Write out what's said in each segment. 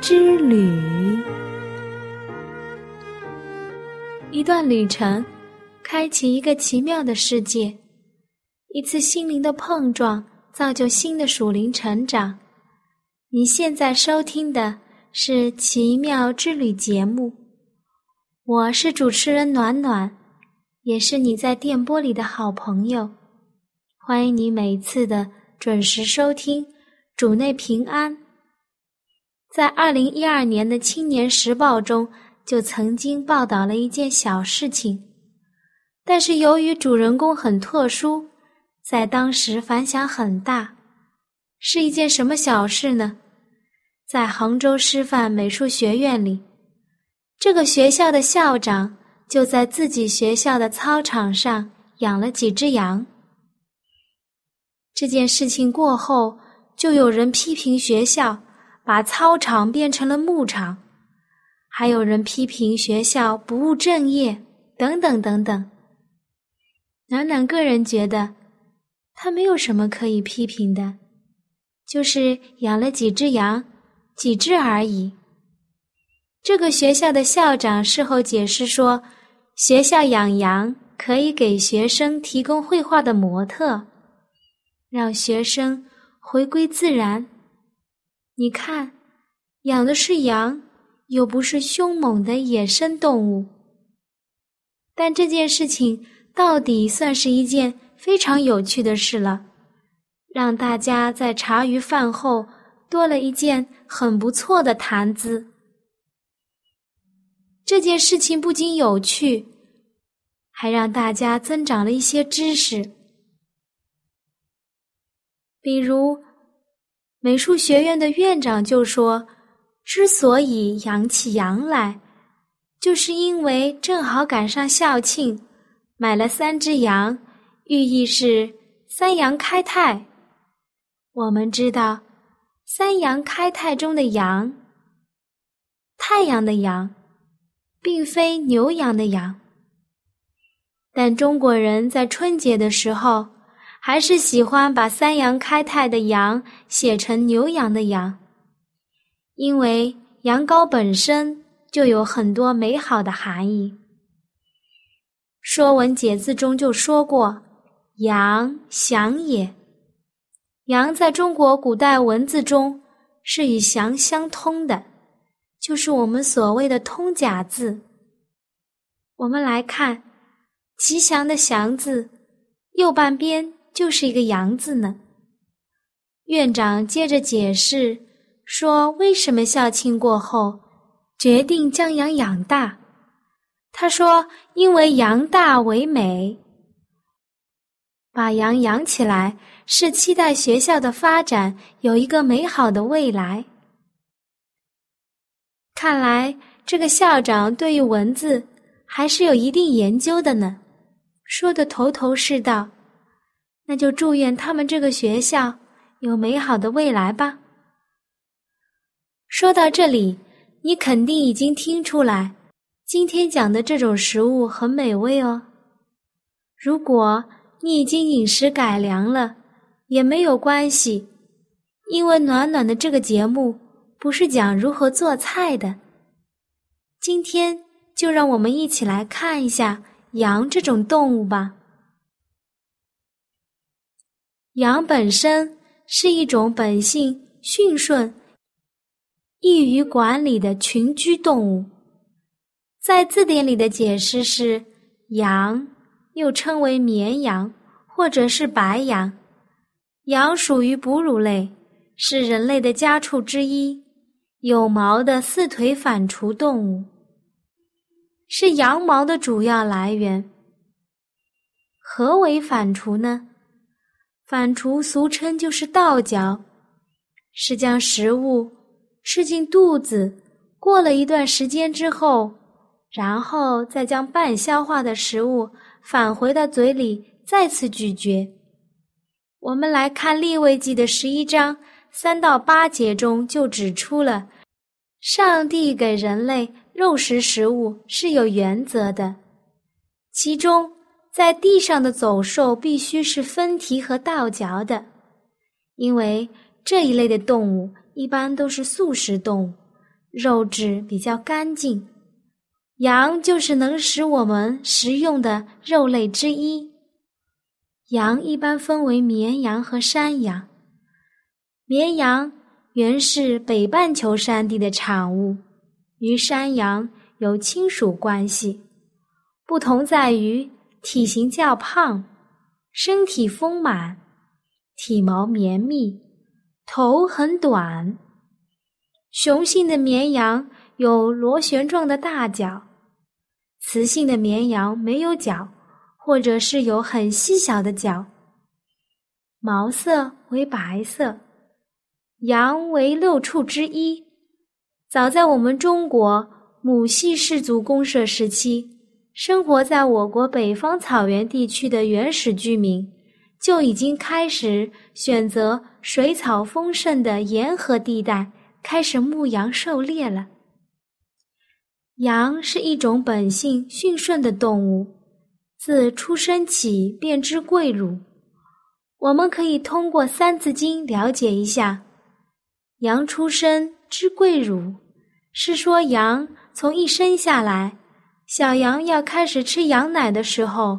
之旅，一段旅程，开启一个奇妙的世界。一次心灵的碰撞，造就新的属灵成长。你现在收听的是《奇妙之旅》节目。我是主持人暖暖，也是你在电波里的好朋友。欢迎你每次的准时收听，主内平安。在二零一二年的《青年时报》中，就曾经报道了一件小事情，但是由于主人公很特殊，在当时反响很大。是一件什么小事呢？在杭州师范美术学院里。这个学校的校长就在自己学校的操场上养了几只羊。这件事情过后，就有人批评学校把操场变成了牧场，还有人批评学校不务正业，等等等等。暖暖个人觉得，他没有什么可以批评的，就是养了几只羊，几只而已。这个学校的校长事后解释说：“学校养羊可以给学生提供绘画的模特，让学生回归自然。你看，养的是羊，又不是凶猛的野生动物。但这件事情到底算是一件非常有趣的事了，让大家在茶余饭后多了一件很不错的谈资。”这件事情不仅有趣，还让大家增长了一些知识。比如，美术学院的院长就说：“之所以养起羊来，就是因为正好赶上校庆，买了三只羊，寓意是三羊开泰。”我们知道，三羊开泰中的羊，太阳的阳。并非牛羊的羊，但中国人在春节的时候，还是喜欢把三羊开泰的羊写成牛羊的羊，因为羊羔本身就有很多美好的含义。《说文解字》中就说过：“羊，祥也。”羊在中国古代文字中是与祥相通的。就是我们所谓的通假字。我们来看“吉祥”的“祥”字，右半边就是一个“羊”字呢。院长接着解释说：“为什么校庆过后决定将羊养大？”他说：“因为羊大为美，把羊养起来是期待学校的发展有一个美好的未来。”看来这个校长对于文字还是有一定研究的呢，说的头头是道。那就祝愿他们这个学校有美好的未来吧。说到这里，你肯定已经听出来，今天讲的这种食物很美味哦。如果你已经饮食改良了，也没有关系，因为暖暖的这个节目。不是讲如何做菜的。今天就让我们一起来看一下羊这种动物吧。羊本身是一种本性驯顺、易于管理的群居动物。在字典里的解释是：羊又称为绵羊或者是白羊。羊属于哺乳类，是人类的家畜之一。有毛的四腿反刍动物，是羊毛的主要来源。何为反刍呢？反刍俗称就是倒嚼，是将食物吃进肚子，过了一段时间之后，然后再将半消化的食物返回到嘴里，再次咀嚼。我们来看《立位记》的十一章三到八节中就指出了，上帝给人类肉食食物是有原则的，其中在地上的走兽必须是分蹄和倒嚼的，因为这一类的动物一般都是素食动物，肉质比较干净。羊就是能使我们食用的肉类之一。羊一般分为绵羊和山羊。绵羊原是北半球山地的产物，与山羊有亲属关系。不同在于体型较胖，身体丰满，体毛绵密，头很短。雄性的绵羊有螺旋状的大角。雌性的绵羊没有角，或者是有很细小的角。毛色为白色。羊为六畜之一。早在我们中国母系氏族公社时期，生活在我国北方草原地区的原始居民就已经开始选择水草丰盛的沿河地带，开始牧羊狩猎了。羊是一种本性驯顺的动物，自出生起便知跪乳。我们可以通过《三字经》了解一下：“羊出生知跪乳”，是说羊从一生下来，小羊要开始吃羊奶的时候，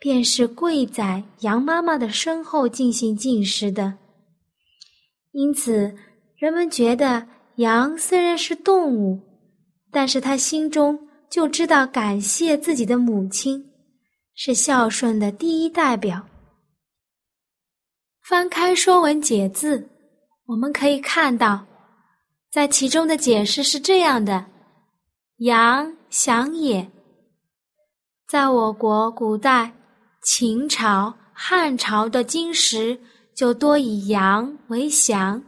便是跪在羊妈妈的身后进行进食的。因此，人们觉得羊虽然是动物。但是他心中就知道感谢自己的母亲，是孝顺的第一代表。翻开《说文解字》，我们可以看到，在其中的解释是这样的：“羊，祥也。”在我国古代，秦朝、汉朝的金石就多以“羊”为祥，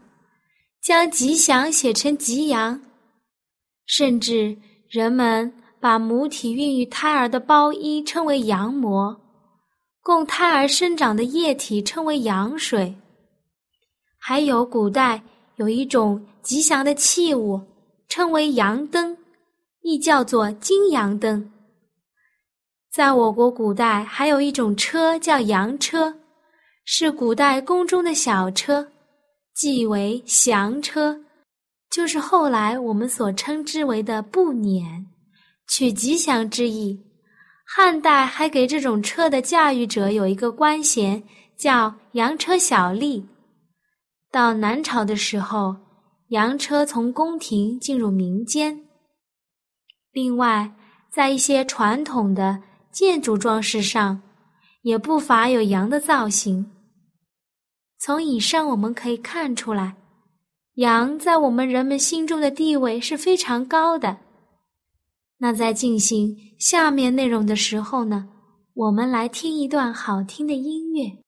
将吉祥写成“吉阳”。甚至人们把母体孕育胎儿的包衣称为羊膜，供胎儿生长的液体称为羊水。还有古代有一种吉祥的器物，称为羊灯，亦叫做金羊灯。在我国古代还有一种车叫羊车，是古代宫中的小车，即为祥车。就是后来我们所称之为的步辇，取吉祥之意。汉代还给这种车的驾驭者有一个官衔，叫羊车小吏。到南朝的时候，羊车从宫廷进入民间。另外，在一些传统的建筑装饰上，也不乏有羊的造型。从以上我们可以看出来。羊在我们人们心中的地位是非常高的。那在进行下面内容的时候呢，我们来听一段好听的音乐。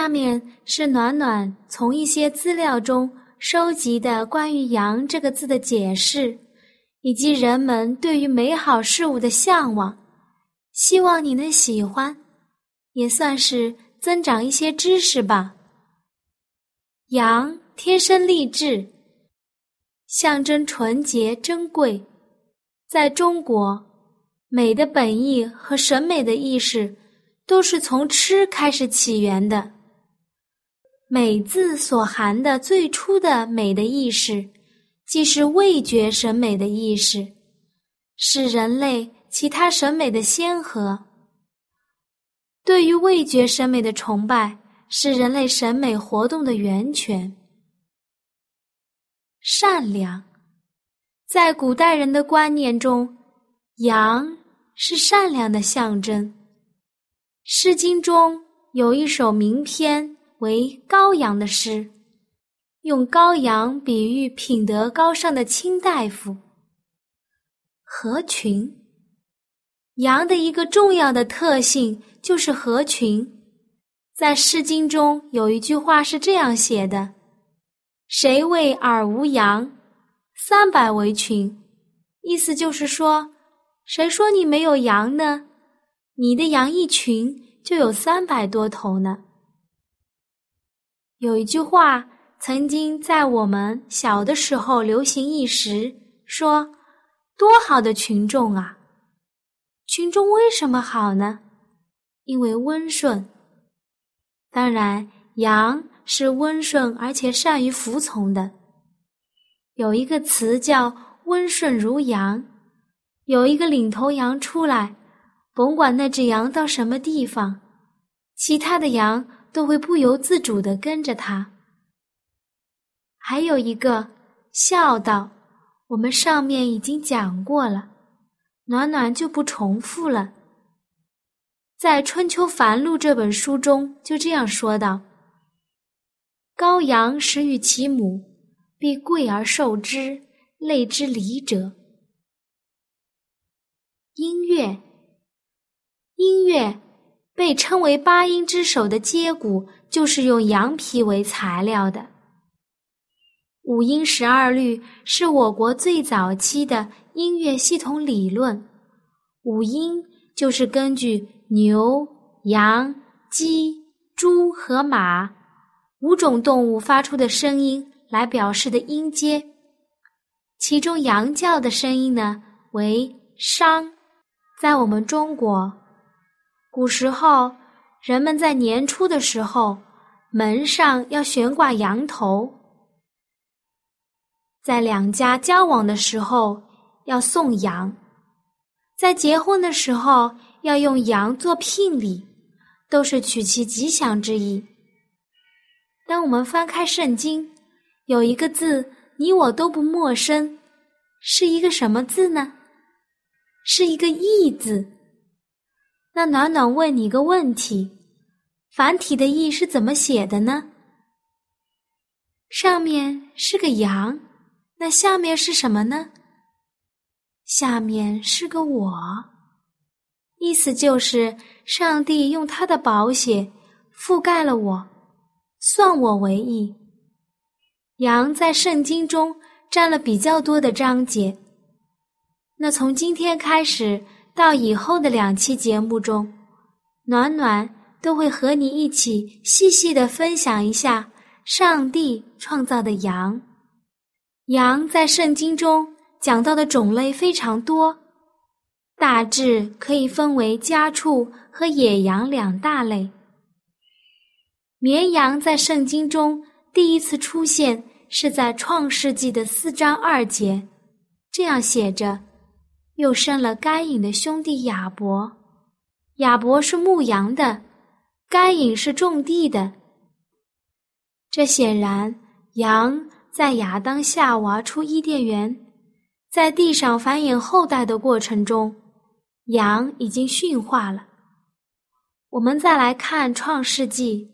下面是暖暖从一些资料中收集的关于“羊”这个字的解释，以及人们对于美好事物的向往，希望你能喜欢，也算是增长一些知识吧。羊天生丽质，象征纯洁珍贵，在中国，美的本意和审美的意识。都是从吃开始起源的。美字所含的最初的美的意识，既是味觉审美的意识，是人类其他审美的先河。对于味觉审美的崇拜，是人类审美活动的源泉。善良，在古代人的观念中，羊是善良的象征。《诗经》中有一首名篇为《羔羊》的诗，用羔羊比喻品德高尚的卿大夫。合群，羊的一个重要的特性就是合群。在《诗经》中有一句话是这样写的：“谁谓尔无羊？三百为群。”意思就是说，谁说你没有羊呢？你的羊一群就有三百多头呢。有一句话曾经在我们小的时候流行一时，说：“多好的群众啊！”群众为什么好呢？因为温顺。当然，羊是温顺而且善于服从的。有一个词叫“温顺如羊”，有一个领头羊出来。甭管那只羊到什么地方，其他的羊都会不由自主的跟着他。还有一个孝道，我们上面已经讲过了，暖暖就不重复了。在《春秋繁露》这本书中就这样说道：“羔羊食与其母，必贵而受之，类之礼者。”音乐。音乐被称为八音之首的接骨，就是用羊皮为材料的。五音十二律是我国最早期的音乐系统理论。五音就是根据牛、羊、鸡、猪和马五种动物发出的声音来表示的音阶。其中羊叫的声音呢为商，在我们中国。古时候，人们在年初的时候，门上要悬挂羊头；在两家交往的时候要送羊；在结婚的时候要用羊做聘礼，都是取其吉祥之意。当我们翻开圣经，有一个字你我都不陌生，是一个什么字呢？是一个“义”字。那暖暖问你个问题：繁体的“义”是怎么写的呢？上面是个羊，那下面是什么呢？下面是个我，意思就是上帝用他的宝血覆盖了我，算我为义。羊在圣经中占了比较多的章节，那从今天开始。到以后的两期节目中，暖暖都会和你一起细细的分享一下上帝创造的羊。羊在圣经中讲到的种类非常多，大致可以分为家畜和野羊两大类。绵羊在圣经中第一次出现是在创世纪的四章二节，这样写着。又生了该隐的兄弟亚伯，亚伯是牧羊的，该隐是种地的。这显然，羊在亚当夏娃出伊甸园，在地上繁衍后代的过程中，羊已经驯化了。我们再来看《创世纪》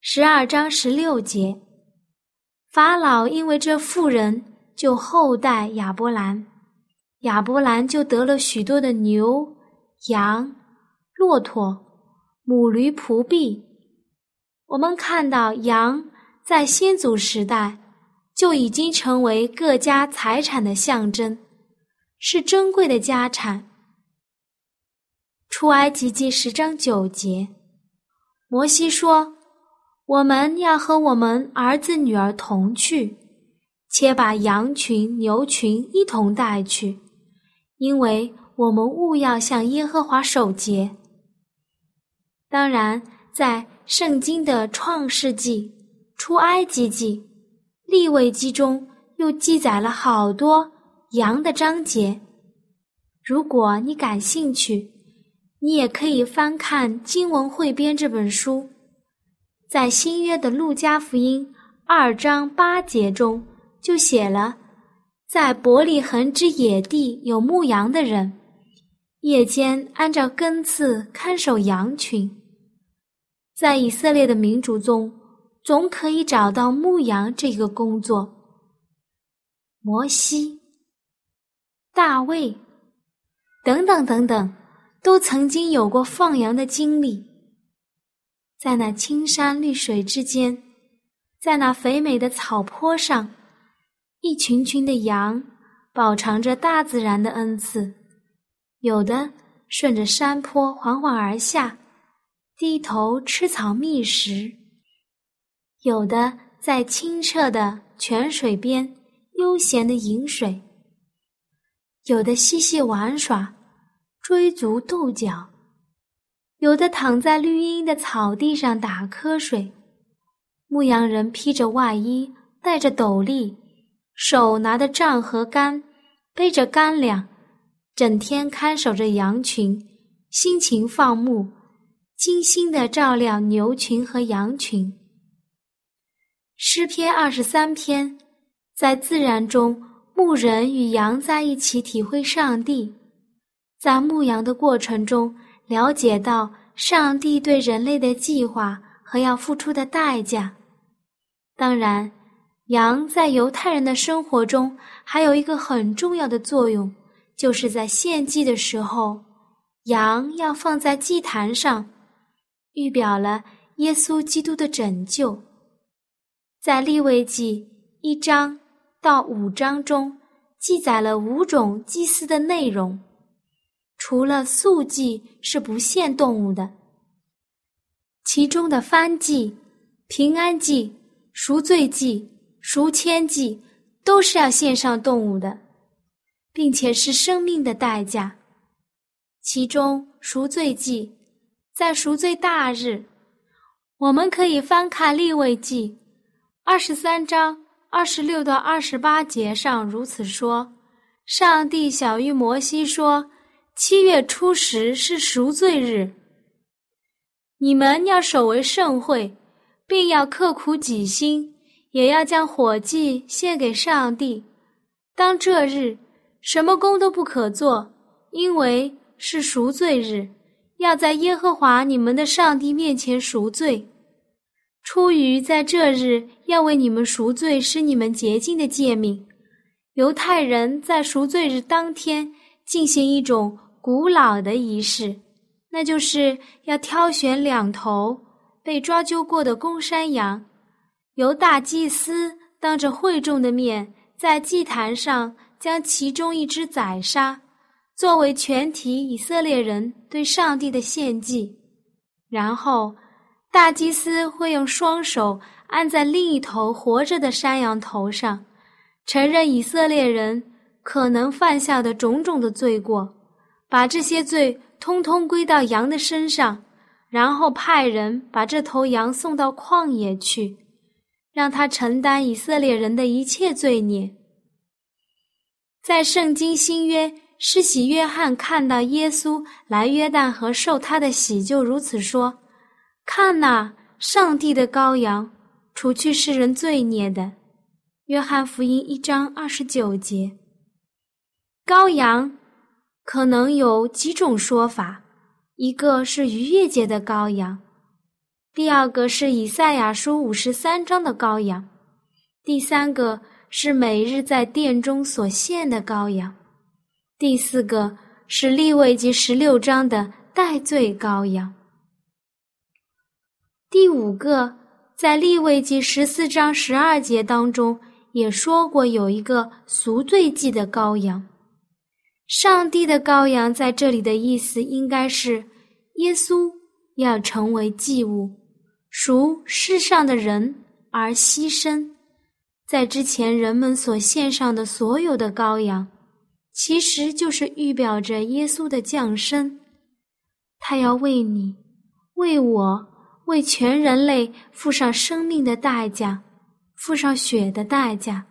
十二章十六节，法老因为这妇人，就后代亚伯兰。亚伯兰就得了许多的牛、羊、骆驼、母驴、仆婢。我们看到羊在先祖时代就已经成为各家财产的象征，是珍贵的家产。出埃及记十章九节，摩西说：“我们要和我们儿子女儿同去，且把羊群、牛群一同带去，因为我们务要向耶和华守节。”当然，在圣经的创世纪、出埃及记、立位记中，又记载了好多羊的章节。如果你感兴趣，你也可以翻看《经文汇编》这本书，在新约的路加福音二章八节中，就写了：在伯利恒之野地有牧羊的人，夜间按照根次看守羊群。在以色列的民族中，总可以找到牧羊这个工作。摩西、大卫等等等等，都曾经有过放羊的经历。在那青山绿水之间，在那肥美的草坡上，一群群的羊饱尝着大自然的恩赐，有的顺着山坡缓缓而下。低头吃草觅食，有的在清澈的泉水边悠闲的饮水，有的嬉戏玩耍，追逐斗角，有的躺在绿茵茵的草地上打瞌睡。牧羊人披着外衣，戴着斗笠，手拿着杖和杆，背着干粮，整天看守着羊群，辛勤放牧。精心的照料牛群和羊群。诗篇二十三篇，在自然中，牧人与羊在一起，体会上帝，在牧羊的过程中，了解到上帝对人类的计划和要付出的代价。当然，羊在犹太人的生活中还有一个很重要的作用，就是在献祭的时候，羊要放在祭坛上。预表了耶稣基督的拯救，在利未记一章到五章中记载了五种祭祀的内容，除了素祭是不献动物的，其中的燔祭、平安祭、赎罪祭、赎愆祭都是要献上动物的，并且是生命的代价，其中赎罪祭。在赎罪大日，我们可以翻看立位记二十三章二十六到二十八节上如此说：上帝小谕摩西说，七月初十是赎罪日，你们要守为盛会，并要刻苦己心，也要将火祭献给上帝。当这日，什么工都不可做，因为是赎罪日。要在耶和华你们的上帝面前赎罪，出于在这日要为你们赎罪，使你们洁净的诫命。犹太人在赎罪日当天进行一种古老的仪式，那就是要挑选两头被抓阄过的公山羊，由大祭司当着会众的面，在祭坛上将其中一只宰杀。作为全体以色列人对上帝的献祭，然后大祭司会用双手按在另一头活着的山羊头上，承认以色列人可能犯下的种种的罪过，把这些罪通通归到羊的身上，然后派人把这头羊送到旷野去，让他承担以色列人的一切罪孽。在圣经新约。施洗约翰看到耶稣来约旦河受他的洗，就如此说：“看哪，上帝的羔羊，除去世人罪孽的。”约翰福音一章二十九节。羔羊可能有几种说法，一个是逾越节的羔羊，第二个是以赛亚书五十三章的羔羊，第三个是每日在殿中所献的羔羊。第四个是立位记十六章的代罪羔羊。第五个在立未记十四章十二节当中也说过，有一个赎罪祭的羔羊。上帝的羔羊在这里的意思应该是耶稣要成为祭物，赎世上的人而牺牲。在之前人们所献上的所有的羔羊，其实就是预表着耶稣的降生，他要为你、为我。为全人类付上生命的代价，付上血的代价，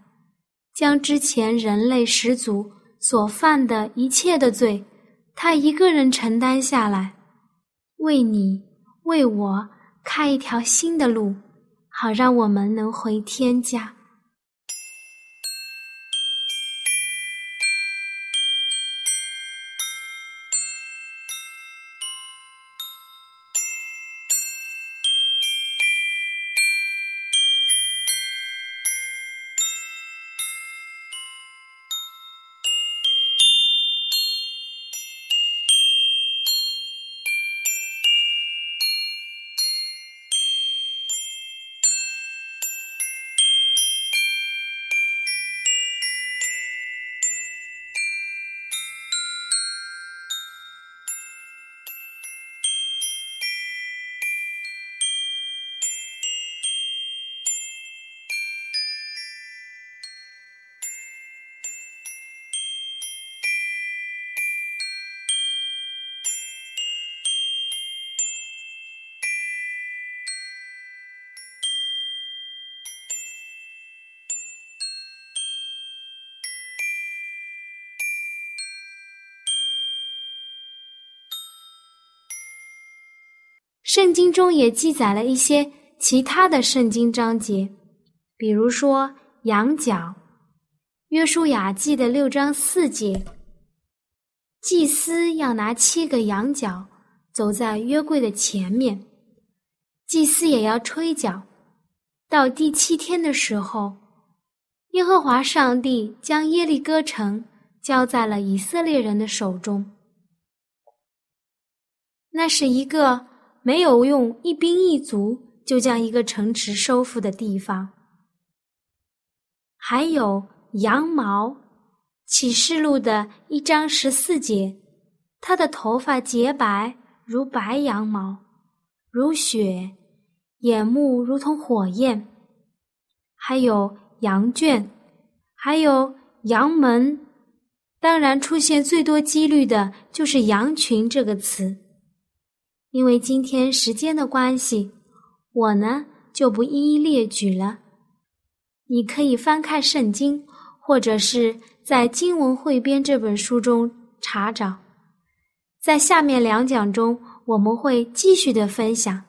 将之前人类始祖所犯的一切的罪，他一个人承担下来，为你为我开一条新的路，好让我们能回天家。圣经中也记载了一些其他的圣经章节，比如说羊角，约书亚记的六章四节，祭司要拿七个羊角走在约柜的前面，祭司也要吹角。到第七天的时候，耶和华上帝将耶利哥城交在了以色列人的手中，那是一个。没有用一兵一卒就将一个城池收复的地方，还有羊毛，启示录的一章十四节，他的头发洁白如白羊毛，如雪，眼目如同火焰，还有羊圈，还有羊门，当然出现最多几率的就是羊群这个词。因为今天时间的关系，我呢就不一一列举了。你可以翻开圣经，或者是在《经文汇编》这本书中查找。在下面两讲中，我们会继续的分享。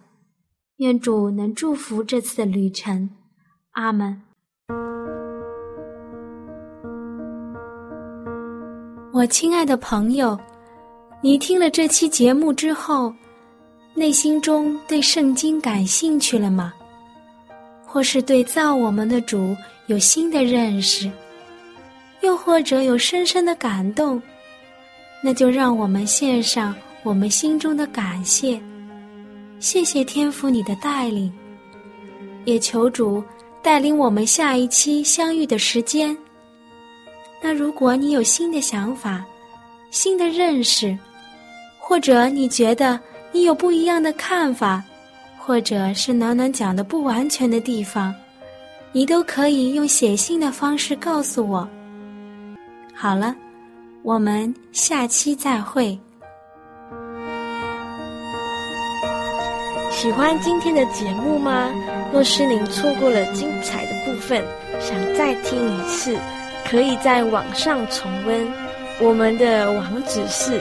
愿主能祝福这次的旅程，阿门。我亲爱的朋友，你听了这期节目之后。内心中对圣经感兴趣了吗？或是对造我们的主有新的认识，又或者有深深的感动？那就让我们献上我们心中的感谢，谢谢天父你的带领，也求主带领我们下一期相遇的时间。那如果你有新的想法、新的认识，或者你觉得，你有不一样的看法，或者是暖暖讲的不完全的地方，你都可以用写信的方式告诉我。好了，我们下期再会。喜欢今天的节目吗？若是您错过了精彩的部分，想再听一次，可以在网上重温。我们的网址是。